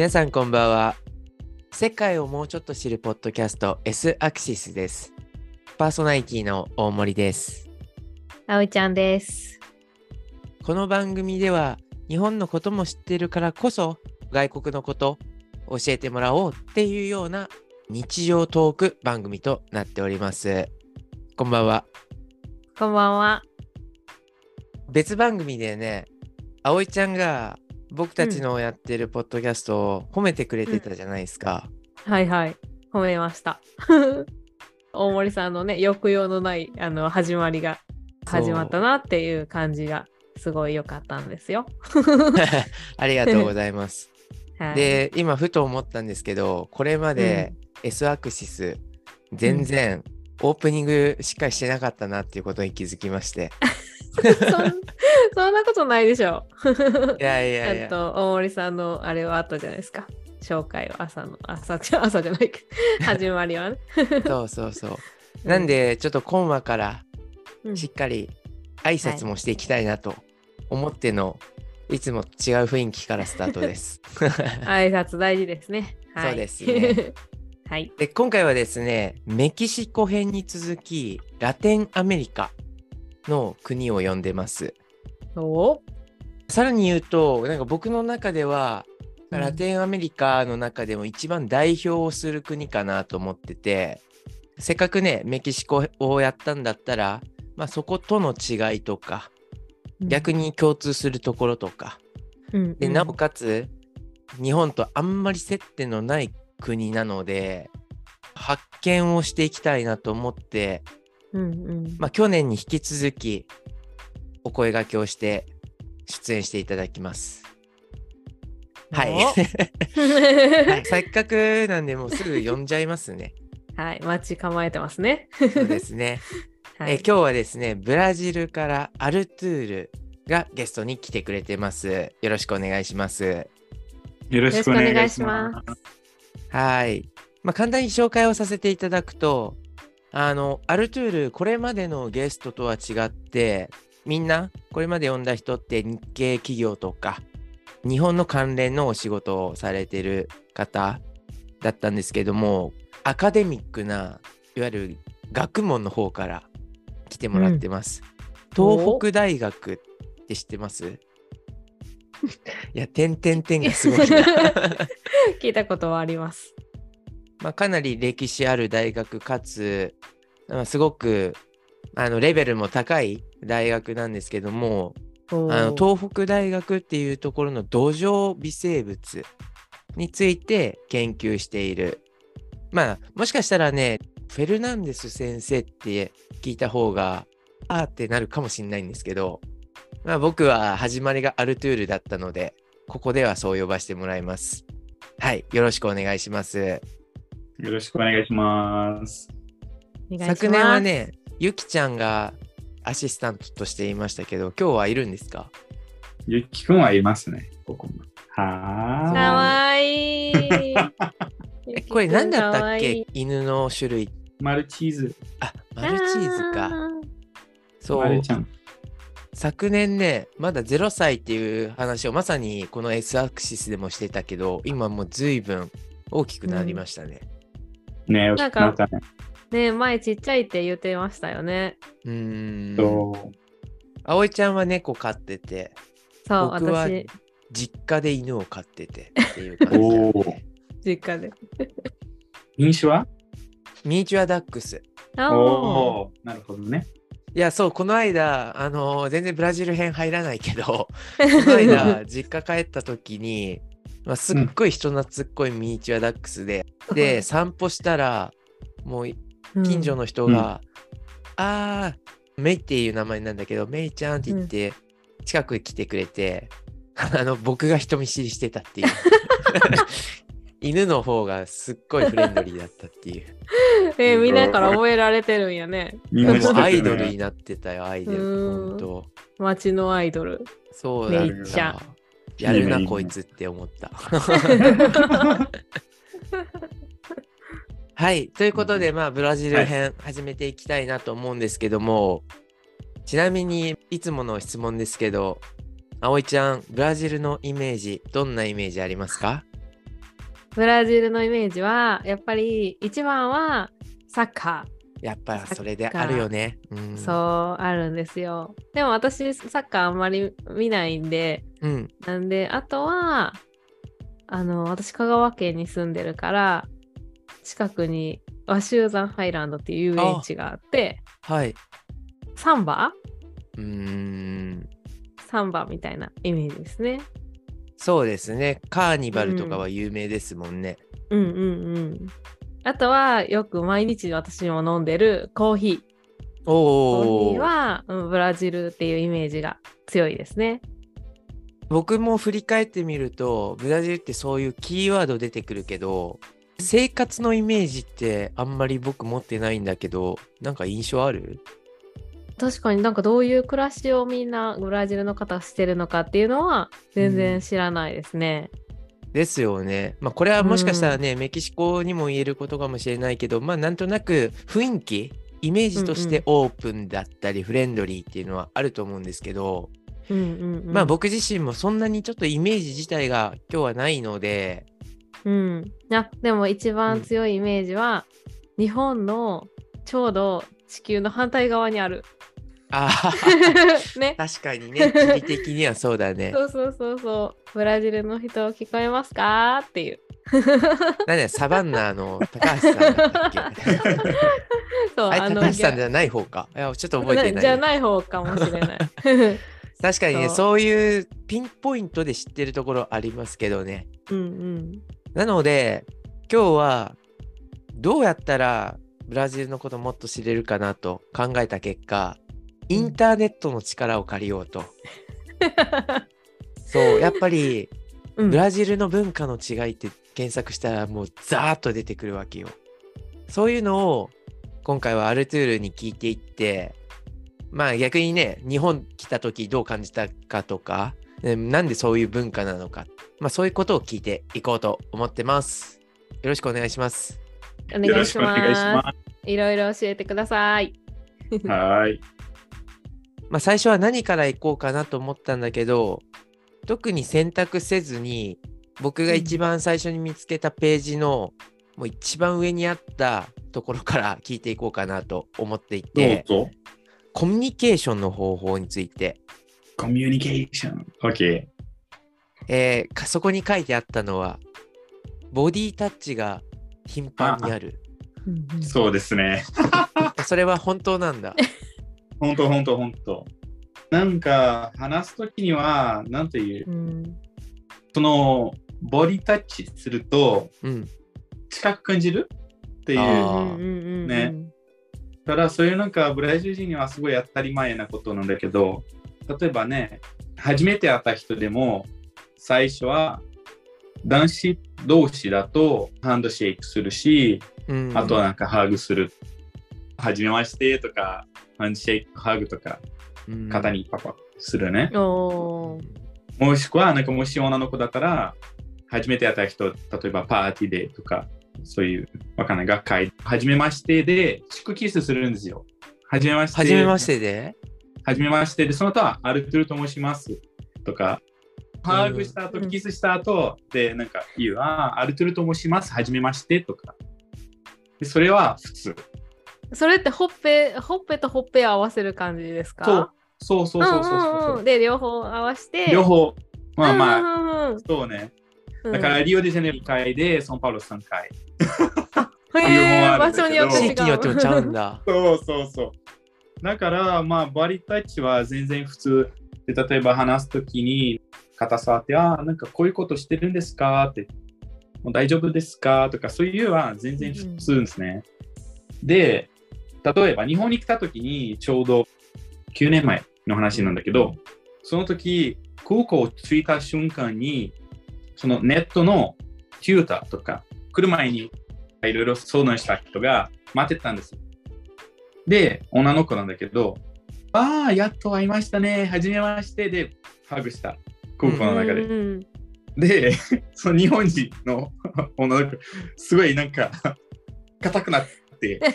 皆さんこんばんは。世界をもうちょっと知るポッドキャスト S アクシスです。パーソナリティの大森です。あおいちゃんです。この番組では日本のことも知っているからこそ外国のことを教えてもらおうっていうような日常トーク番組となっております。こんばんは。こんばんは。別番組でね、葵ちゃんが僕たちのやってるポッドキャストを褒めてくれてたじゃないですか。はいはい。褒めました。大森さんのね、抑揚のないあの始まりが始まったなっていう感じがすごい良かったんですよ。ありがとうございます。はい、で、今ふと思ったんですけど、これまで S アクシス全然オープニングしっかりしてなかったなっていうことに気づきまして。そんなことないでしょ。いやいやいや。あと大森さんのあれはあったじゃないですか。紹介は朝の朝じゃ朝じゃないけど 始まりはね。そうそうそう。なんでちょっと今話からうん、しっかり挨拶もしていきたいなと思っての、いつも違う雰囲気からスタートです。挨拶大事ですね。はい、そうですね。はい。で今回はですねメキシコ編に続きラテンアメリカの国を呼んでます。おさらに言うとなんか僕の中ではうん。ラテンアメリカの中でも一番代表をする国かなと思っててせっかくねメキシコをやったんだったら、まあ、そことの違いとか逆に共通するところとか。うんうん。でなおかつ日本とあんまり接点のない国なので発見をしていきたいなと思って、うんうんまあ、去年に引き続きお声掛けをして出演していただきます。はい。お はい、せっかくなんでもうすぐ呼んじゃいますね。はい、待ち構えてますね。そうですね。はい、え今日はですね、ブラジルからアルトゥールがゲストに来てくれてます。よろしくお願いします。よろしくお願いしよろま。しくお願いしますはい。まあ、簡単に紹介をさせていただくと、あの、アルトゥール、これまでのゲストとは違って、みんな、これまで呼んだ人って日系企業とか、日本の関連のお仕事をされてる方だったんですけども、アカデミックな、いわゆる学問の方から来てもらってます。東北大学って知ってます？いや、点々点がすごいな。聞いたことはあります。まあ、かなり歴史ある大学かつ、まあすごくあのレベルも高い大学なんですけどもあの東北大学っていうところの土壌微生物について研究している。まあもしかしたらねフェルナンデス先生って聞いた方があーってなるかもしれないんですけど、まあ、僕は始まりがアルトゥールだったのでここではそう呼ばせてもらいます。はいよろしくお願いしますよろしくお願いします。昨年は。ね、ゆきちゃんがアシスタントとしていましたけど、今日はいるんですか？ゆきくんはいますね、ここも。かはわいい。え、これ何だったっけ？犬の種類。マルチーズ。あ、マルチーズか。あそうマルち。ゃん。昨年ね、まだ0歳っていう話をまさにこの S アクシスでもしてたけど、今もう随分大きくなりましたね。ね、なんかね。前ちっちゃいって言ってましたよね。うーん。そう。葵ちゃんは猫飼ってて、そう、僕は私、実家で犬を飼っててっていう感じ。実家で。品種は？ミニチュアダックス。おおーなるほどね。いや、そう、この間、あのー全然ブラジル編入らないけど、この間、実家帰った時に、まあ、すっごい人懐っこいミニチュアダックスで、で、散歩したら、もう近所の人が、あー、メイっていう名前なんだけど、メイちゃんって言って、近くに来てくれて、あの、僕が人見知りしてたっていう。犬の方がすっごいフレンドリーだったっていう。えーみんなから覚えられてるんやね。みんもうアイドルになってたよ、アイドル。うんほんと。街のアイドル。そうだっめいちゃんた。やるな、こいつって思った。はい。ということで、まあ、ブラジル編始めていきたいなと思うんですけども、ちなみに、いつもの質問ですけど、葵ちゃん、ブラジルのイメージ、どんなイメージありますか？ブラジルのイメージはやっぱり一番はサッカやっぱそれであるよね。うんー、そうあるんですよ。でも私サッカーあんまり見ないんで、うん。なんであとはあの私香川県に住んでるから近くに和州山ハイランドっていう遊園地があってはい。サンバ？うーん。サンバみたいなイメージですね。そうですね。カーニバルとかは有名ですもんね。うんうんうん。あとはよく毎日私も飲んでるコーヒー。コーヒーおお。は、うん、ブラジルっていうイメージが強いですね。僕も振り返ってみると、ブラジルってそういうキーワード出てくるけど、生活のイメージってあんまり僕持ってないんだけど、なんか印象ある？確かになんかどういう暮らしをみんなブラジルの方がしてるのかっていうのは全然知らないですね。ですよね。まあこれはもしかしたらね、メキシコにも言えることかもしれないけど、まあなんとなく雰囲気、イメージとしてオープンだったりフレンドリーっていうのはあると思うんですけど、うんうんうん、まあ僕自身もそんなにちょっとイメージ自体が今日はないので、うん。あでも一番強いイメージは、日本のちょうど地球の反対側にある。ああ、ね。確かにね、地理的にはそうだね。そうそうそうそう。ブラジルの人聞こえますか？っていう。何だよサバンナの高橋さんだったっけ？そうあれ高橋さんギじゃない方か。いや、ちょっと覚えてない。ャじゃない方かもしれない。確かにね、そういうピンポイントで知ってるところありますけどね。うんうん。なので、今日はどうやったらブラジルのこともっと知れるかなと考えた結果、インターネットの力を借りようと。そう、やっぱりうんブラジルの文化の違いって検索したらもうザーッと出てくるわけよ。そういうのを今回はアルトゥールに聞いていって、まあ逆にね、日本来た時どう感じたかとか、えなんでそういう文化なのか、まあそういうことを聞いていこうと思ってます。よろしくお願いします。お願いしま。しくお願いしますいろいろ教えてください。す。はーい。まあ最初は何から行こうかなと思ったんだけど、特に選択せずに、僕が一番最初に見つけたページの、もう一番上にあったところから聞いていこうかなと思っていどうて、ぞ。コミュニケーションの方法について、コミュニケーション。OK。えーかそこに書いてあったのは、ボディタッチが頻繁にある。そうですね。それは本当なんだ。本当本当本当。なんか話すときには、なんていう、うんそのボディタッチするとうん。近く感じるっていう。あーうんうんうんねただそういうなんかブラジル人にはすごい当たり前なことなんだけど、例えばね、初めて会った人でも最初は男子同士だとハンドシェイクするし、うん、あとはなんかハグする。はじめましてとか、ハンドシェイク、ハグとか、うん肩にパパするね。もしくは、なんかもし女の子だったら、初めて会った人、例えばパーティーでとか、そういう、わかんない、学会、はじめましてで、祝キスするんですよ。はじめまして。はじめましてで？はじめましてで、その後は、アルトゥルと申します。とか、ハグした後、うんキスした後、で、なんか言う、あーアルトゥルと申します。はじめまして。とか。でそれは普通。それってほっぺほっぺとほっぺを合わせる感じですか？そうそうそうそうそうそううんうんうんで両方合わせて両方。まあまあ、あ、うんそうね。うんだから、リオデジャネイロ1回で、ソンパウロ3回。場所によって違う地域によってもちゃうんだ。そうそうそう。だから、まあ、バリタッチは全然普通で、例えば話すときに、肩触って、ああ、なんかこういうことしてるんですかって、もう大丈夫ですかとか、そういうは全然普通ですね。で、例えば日本に来たときに、ちょうど9年前の話なんだけど、その時、空港を着いた瞬間に、そのネットのテューターとか、来る前にいろいろ相談した人が待ってたんですよ。で、女の子なんだけど、ああ、やっと会いましたね、はじめましてで、ハグした、空港の中で。うんうんで、その日本人の 女の子、すごいなんか、硬くなって、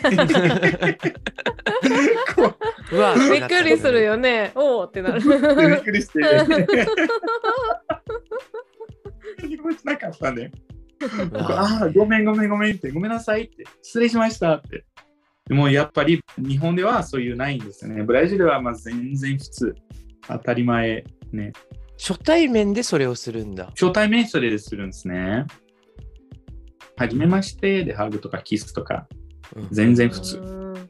こうわびっくりする。よね。おおってなる。うびっくりして、日本しなかったね。僕ああ、ごめんごめんごめんって、ごめんなさいって、失礼しましたって。でもやっぱり日本ではそういうないんですよね。ブラジルはまあ全然普通。当たり前ね。初対面でそれをするんだ。初対面それでするんですね。はじめましてでハグとかキスとかうん全然普通。うん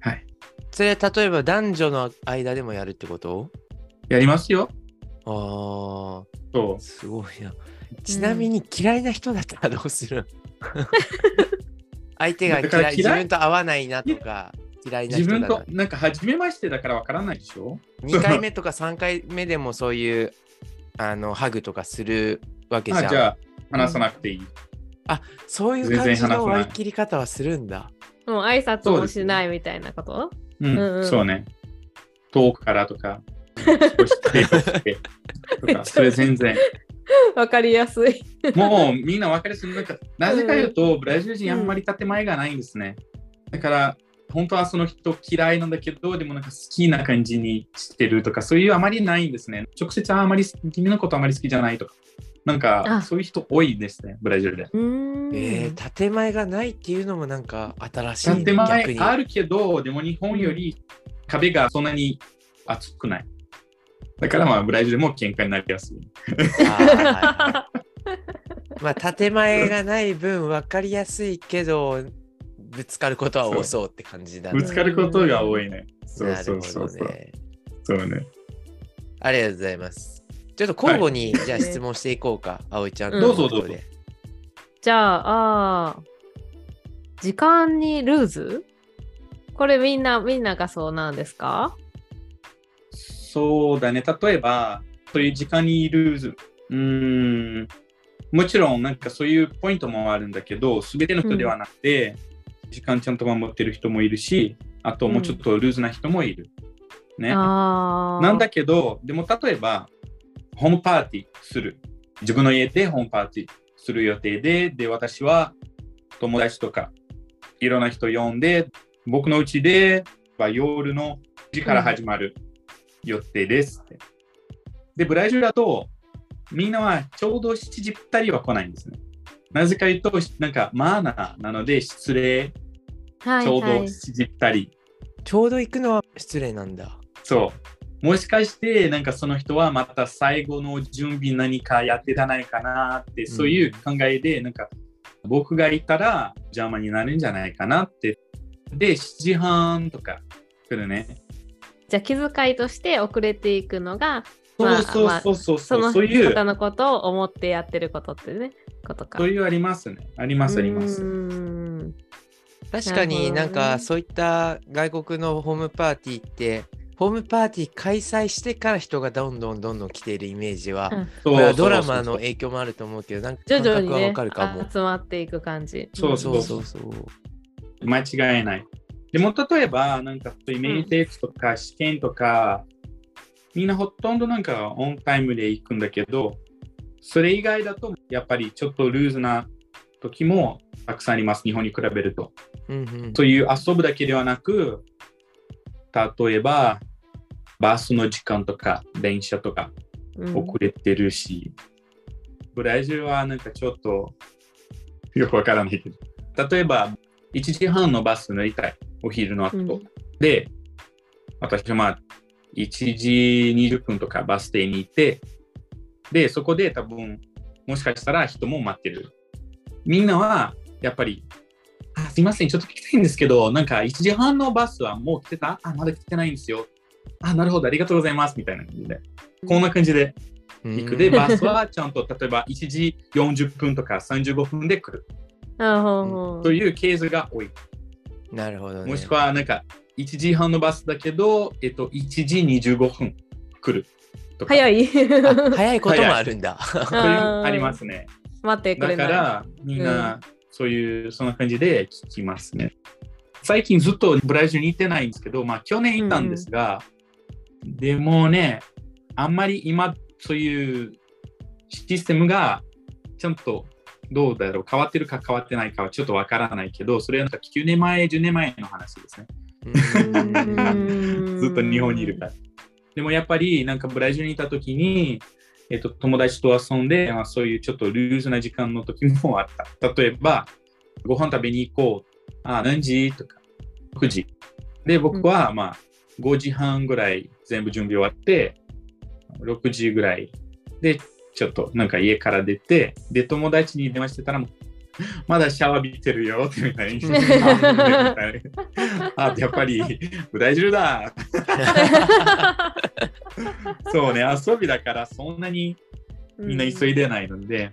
はい。それ例えば男女の間でもやるってこと？やりますよ。ああ、そすごいな。ちなみに嫌いな人だったらどうする？相手が嫌い自分と合わないなとか嫌いうな自分人だな。となんかはじめましてだからわからないでしょ？2回目とか3回目でもそういうあのハグとかするわけじゃん。あじゃあ話さなくていい。そういう全感じの割り切り方はするんだ。もう挨拶もしないみたいなこと？うん、うんうん。そうね。遠くからとか、それ全然。わかりやすい。もうみんな分かりやすい。なんかなぜか言うと、ブラジル人あんまり建前がないんですね。だから、本当はその人嫌いなんだけど、でもなんか好きな感じにしてるとか、そういうあまりないんですね。直接あまり君のことあまり好きじゃないとか。なんかあそういう人多いですね、ブラジルで。えー、建前がないっていうのもなんか新しい、ね、建前あるけど、でも日本より壁がそんなに厚くない。だからまあブラジルも喧嘩になりやすい。あーはいはいまあ建前がない分分かりやすいけどぶつかることは多そうって感じだね。ぶつかることが多いね。そうそうそうそう。どねそうね。ありがとうございます。ちょっと交互に、じゃあ質問していこうか葵ちゃんのどうぞどうぞ。じゃあ、あー時間にルーズ？これみんな、みんながそうなんですか？そうだね。例えば、そういう時間にルーズ。うーん。もちろん、なんかそういうポイントもあるんだけど、すべての人ではなくて、時間ちゃんと守ってる人もいるし、あともうちょっとルーズな人もいる。ね。なんだけど、でも例えば、ホームパーティーする。自分の家でホームパーティーする予定で、で、私は友達とか、いろんな人呼んで、僕のうちでは夜の時から始まる予定ですって。で、ブラジルだと、みんなはちょうど7時ぴったりは来ないんですね。なぜか言うと、なんかマナーなので失礼、はいちょうどはい7時ぴったり。ちょうど行くのは失礼なんだそう。もしかして、なんかその人はまた最後の準備何かやってたないかなって、そういう考えで、なんか僕がいたら邪魔になるんじゃないかなって。で、7時半とか来るね。じゃあ気遣いとして遅れていくのが、そうまあそうそうそうそそう、のそういう、方のことを思ってやってることってね、ことか。そういうありますね。ありますあります。うーん確かになんかそういった外国のホームパーティーってホームパーティー開催してから人がどんどんどんどん来ているイメージは、ドラマの影響もあると思うけどなんか徐感覚は々にねわかるかも。集まっていく感じ。そうそうそうそう。間違いない。でも例えば、なんかそういうメインテストとか試験とか、みんなほとんどなんかオンタイムで行くんだけど、それ以外だとやっぱりちょっとルーズな時もたくさんあります、日本に比べると。うんうん。そういう遊ぶだけではなく、例えばバスの時間とか電車とかうん。遅れてるし、ブラジルはなんかちょっとよくわからないけど、例えば1時半のバス乗りたい、お昼の後。うんで、私はまあ1時20分とかバス停に行って、で、そこで多分もしかしたら人も待ってる。みんなはやっぱり、あすいません、ちょっと聞きたいんですけど、なんか1時半のバスはもう来てた？あ、まだ来てないんですよ。あ、なるほど、ありがとうございます、みたいな感じで。こんな感じで行く。で、うんバスはちゃんと例えば1時40分とか35分で来る。というケースが多い。なるほどね。もしくはなんか1時半のバスだけど、えっと、1時25分来るとか。い。早い。あ早いこともあるんだ。ありますね。待ってくだれない。からみんなそういう、そんな感じで聞きますね。最近ずっとブラジルに行ってないんですけど、まあ去年行ったんですが、でもね、あんまり今そういうシステムがちゃんとどうだろう？変わってるか変わってないかはちょっとわからないけど、それはなんか9年前、10年前の話ですね。うん ずっと日本にいるから。でもやっぱりなんかブラジルにいた時にえっと、友達と遊んで、まあ、そういうちょっとルーズな時間の時もあった。例えば、ご飯食べに行こう。あ、何時？とか、9時。で、僕は、まあ、5時半ぐらい全部準備終わって、6時ぐらいで、ちょっとなんか家から出て、で、友達に電話してたら、まだシャワー浴びてるよってみたいに。あ、やっぱりブラジルだ。そうね、遊びだからそんなにみんな急いでないので、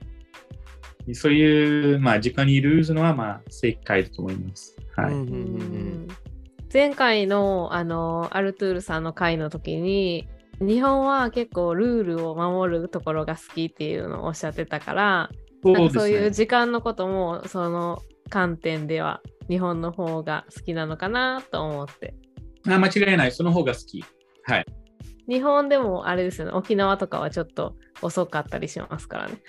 そういう、まあ、時間にルーズのは、まあ、正解だと思います。はい。うんうんううんうんん前回のあのアルトゥールさんの回の時に日本は結構ルールを守るところが好きっていうのをおっしゃってたからそなんかそういう。時間のこともその観点では日本の方が好きなのかなと思ってあ間違いない。その方が好き。はい。日本でもあれですよね沖縄とかはちょっと遅かったりしますからね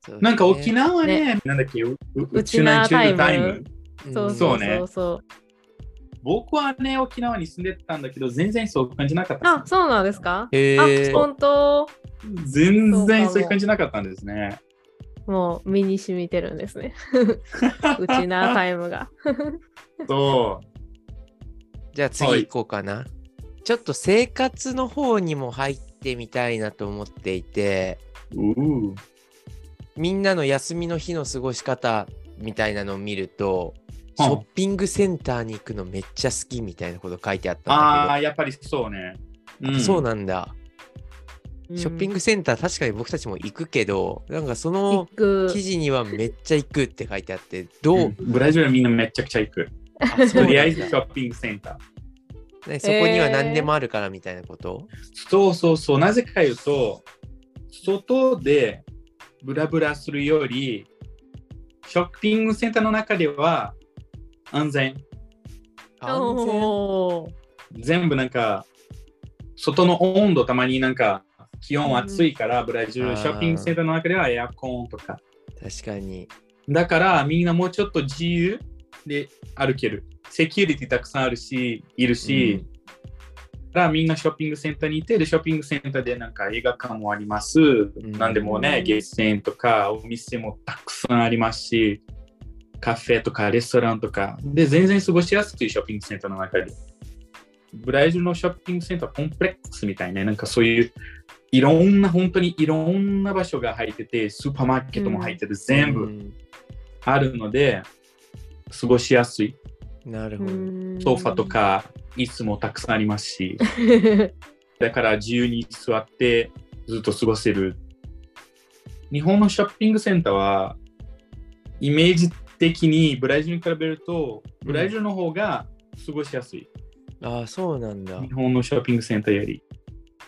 そうなんか沖ね縄はね、なんだっけ、うううちなタイムタイム。そううんそうそうねそうそう僕はね、沖縄に住んでたんだけど、全然そう感じなかった。あそうなんですか？へあー本当？全然そういう感じなかったんですね。もう身に染みてるんですね。うちなタイムが。そう。じゃあ次行こうかな。ちょっと生活の方にも入ってみたいなと思っていて、みんなの休みの日の過ごし方みたいなのを見ると、シうんョッピングセンターに行くのめっちゃ好きみたいなこと書いてあったんだああ、やっぱりそうね。けど、そうなんだ。ショッピンググセンター確かに僕たちも行くけど、なんかその記事にはめっちゃ行くって書いてあって、どう、うんブラジルはみんなめちゃくちゃ行く。あそうとりあえずショッピングセンター。ねそこには何でもあるからみたいなこと、そうそうそう。なぜか言うと、外でブラブラするより、ショッピングセンターの中では安全。安全全部なんか、外の温度たまになんか気温暑いから、ブラジルショッピングセンターの中ではエアコンとか。確かに。だからみんなもうちょっと自由で歩ける。セキュリティたくさんあるし、いるし、だからみんなショッピングセンターにいて、でショッピングセンターでなんか映画館もあります。なんでもね、うんゲーセンとかお店もたくさんありますし、カフェとかレストランとか、で、全然過ごしやすいショッピングセンターの中で。ブラジルのショッピングセンターコンプレックスみたいな、なんかそういういろんな、本当にいろんな場所が入ってて、スーパーマーケットも入ってる、全部うんあるので、過ごしやすい。なるほど。ソファとか椅子もたくさんありますし、だから自由に座ってずっと過ごせる。日本のショッピングセンターは、イメージ的にブラジルに比べると、ブラジルの方が過ごしやすい。ああ、そうなんだ。日本のショッピングセンターより。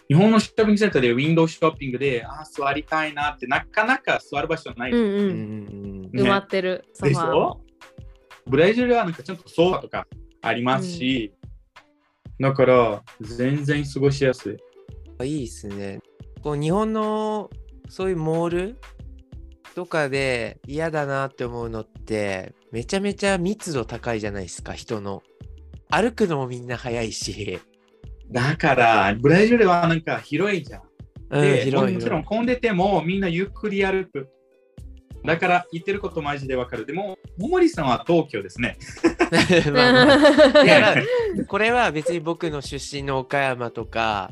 日本のショッピングセンターでウィンドウショッピングで、ああ、座りたいなって、なかなか座る場所ない。うんううんんん埋まってるソファーもブラジルはなんかちゃんとソファとかありますし、だから全然過ごしやすい。うん。いいですね。こう日本のそういうモールとかで嫌だなって思うのってめちゃめちゃ密度高いじゃないですか人の。歩くのもみんな早いし。だから、ブラジルはなんか広いじゃん。うん、で、広いもちろん。混んでてもみんなゆっくり歩く。だから言ってることマジでわかる。でも、ももりさんは東京ですね。まあまあいやまあこれは別に僕の出身の岡山とか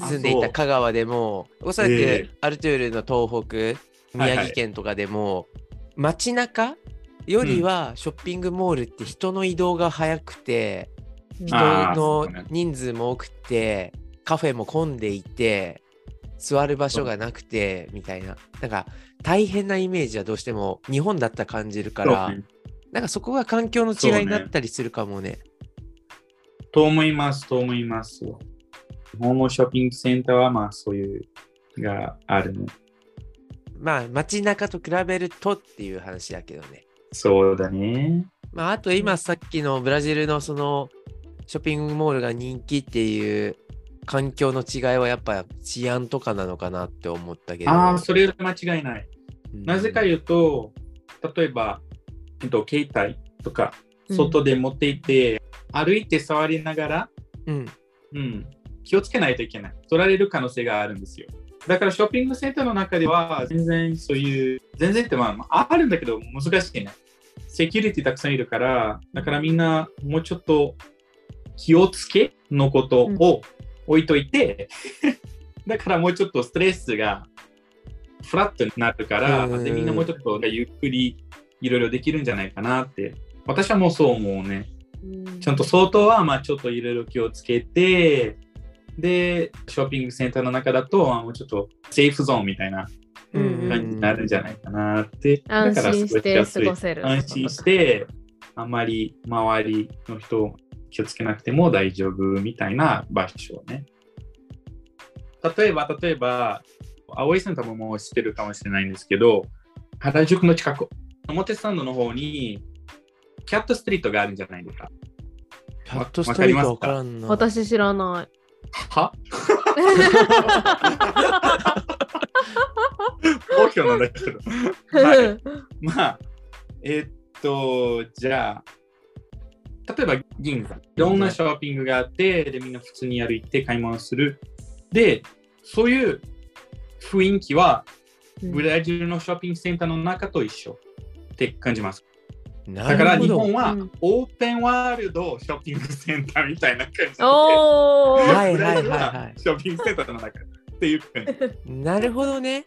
あ住んでいた香川でもおそらくええアルトゥールの東北宮城県とかでも街中よりはショッピングモールって人の移動が早くて人の人数も多くてカフェも混んでいて座る場所がなくてみたいな。なんか大変なイメージはどうしても日本だったら感じるから、なんかそこが環境の違いになったりするかもね。と思います、と思います。日本のショッピングセンターはまあそういうがあるね。まあ街中と比べるとっていう話だけどね。そうだね。まああと今さっきのブラジルのそのショッピングモールが人気っていう環境の違いはやっぱ治安とかなのかなって思ったけど。ああ、それは間違いない。うんなぜか言うと、例えば、えっと、携帯とか、うん外で持っていて、歩いて触りながら、うん。うん、気をつけないといけない。取られる可能性があるんですよ。だからショッピングセンターの中では全然そういう、全然ってまあまああるんだけど難しいね。セキュリティたくさんいるから、だからみんなもうちょっと気をつけのことを置いといて、だからもうちょっとストレスがフラットになるから、うんでみんなもうちょっとゆっくりいろいろできるんじゃないかなって。私はもうそう思うね。ちゃんと外はまあちょっといろいろ気をつけて、で、ショッピングセンターの中だと、あもうちょっとセーフゾーンみたいなうん感じになるんじゃないかなって。安だから心して過ごせる。安心して、あんまり周りの人気をつけなくても大丈夫みたいな場所ね。例えば、例えば、青井さん多分もう知ってるかもしれないんですけど、原宿の近く、表参道の方に、キャットストリートがあるんじゃないですか。キャットストリートわからんな。私知らない。は？好評なんだけど。はい。まあ、えーっと、じゃあ、例えば銀座。いろんなショッピングがあって、で、みんな普通に歩いて買い物する。で、そういう雰囲気は、ブラジルのショッピングセンターの中と一緒って感じます。なだから日本はうんオープンワールドショッピングセンターみたいな感じで、おーはいはいショッピングセンターの中っていう。なるほどね。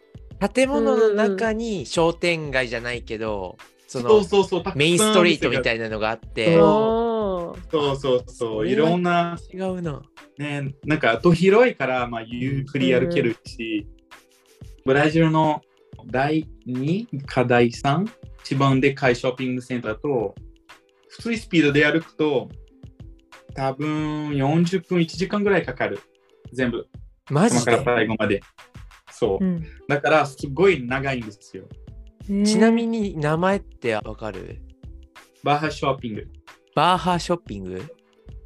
建物の中に商店街じゃないけど、そそうのメインストリートみたいいなのがあって、そうそうそう、いろんな、違うな。ね、なんか、と広いから、まあ、ゆっくり歩けるし、ブラジルの第2か第3、一番でかいショッピングセンターと、普通にスピードで歩くと、多分40分、1時間ぐらいかかる。全部、マジ頭からで最後まで。そう。うんだから、すごい長いんですよ。ちなみに、に名前ってわかる？バーハショッピング。バーハーショッピング？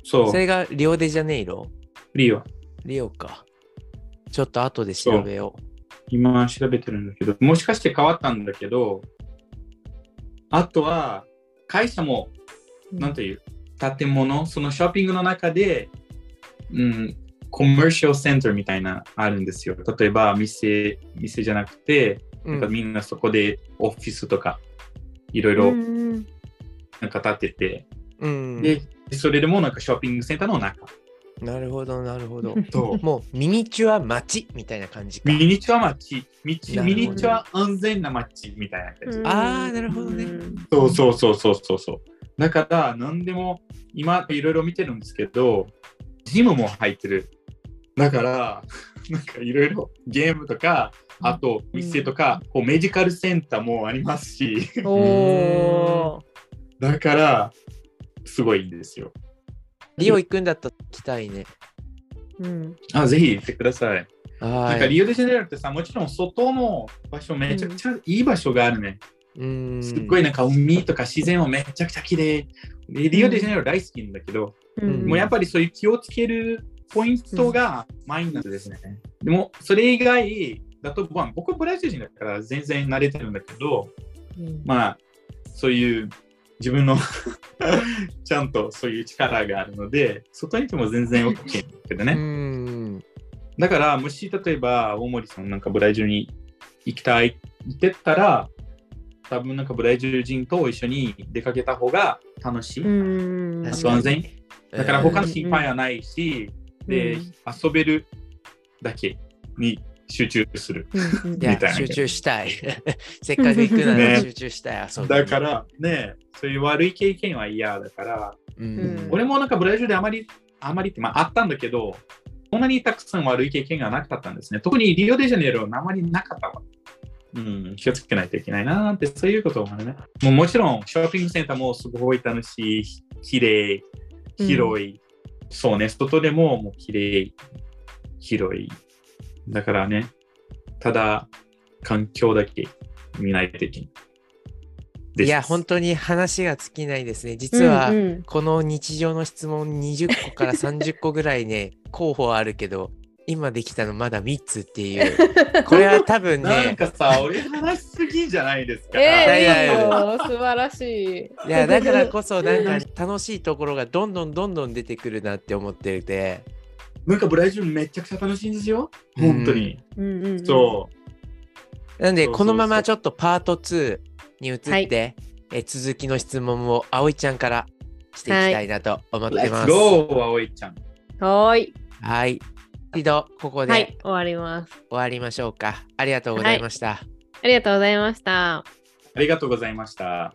そうそ。れがリオデジャネイロ？リオ。リオか。ちょっと後で調べよ今調べてるんだけど、もしかして変わったんだけど、あとは会社も、なんていう、建物、そのショッピングの中で、うん、コマーシャルセンターみたいなあるんですよ。例えば、店、店じゃなくて、う。なんかみんなそこでオフィスとか、いろいうんろうんなんか建てて、うん。で、それでもなんかショッピングセンターの中。なるほど、なるほど。ともうミニチュア街みたいな感じか。ミニチュア街、ミミニチュア安全な街みたいな感じ。あーなるほどねうんそうそうそうそうそうそう。だから、何でも、今いろいろ見てるんですけど、ジムも入ってる。だから、なんかいろいろゲームとか、あと店とか、こうメディカルセンターもありますし、おーだから、すごいんですよ。リオ行くんだったら行きたいね。うんあ、ぜひ行ってください。はい。なんかリオデジャネイロってさ、もちろん外の場所めちゃくちゃいい場所があるね。うん。すっごいなんか海とか自然もめちゃくちゃ綺麗でリオデジャネイロ大好きなんだけど、うんもうやっぱりそういう気をつけるポイントがマイナスですね。でもそれ以外だと、まあ、僕はブラジル人だから全然慣れてるんだけど、うんまあそういう自分の ちゃんとそういう力があるので、外にいても全然 OK だけどうね。ん。だから、もし例えば大森さんなんかブラジルに行きたいって言ったら、多分なんかブラジル人と一緒に出かけた方が楽しい。安全だから他のうん心配はないし、うんで、遊べるだけに集中する。みたいな集中したい。せっかく行くならね集中したい。だか、らね、そういう悪い経験は嫌だから、うん。俺もなんかブラジルであまり、あまりって、まああったんだけど、そんなにたくさん悪い経験がなかったんですね。特にリオデジャネイロはあまりなかったわ。うん、気をつけないといけないなって、そういうことを思うね。もうもちろん、ショッピングセンターもすごい楽しい、綺麗、広い。そうね、外でももう綺麗、広い。だからね、ただ、環境だけ見ないといけない。ですいや、本当に話が尽きないですね。実は、うんうんこの日常の質問20個から30個ぐらいね、候補あるけど、今できたのまだ3つっていう。これは多分なんね、かさ、俺話しすぎじゃないですか。えいやいやいえやいいよ素晴らしい。いや、だからこそ なんか楽しいところがどんどんどんどん出てくるなって思ってて、なんかブラジルめちゃくちゃ楽しいんですよ。本当に。うんうんうん、そう。なんで、このままちょっとパート2に移って、はいえ続きの質問を葵ちゃんからしていきたいなと思ってます。go! 葵ちゃん。はーい。はい。一度ここはいで、終わります。終わりましょうか。ありがとうございました。ありがとうございました。ありがとうございました。